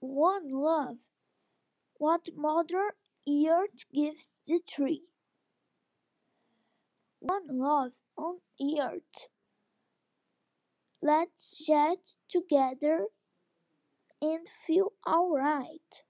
One love, what Mother Earth gives the tree. One love on earth. Let's get together and feel alright.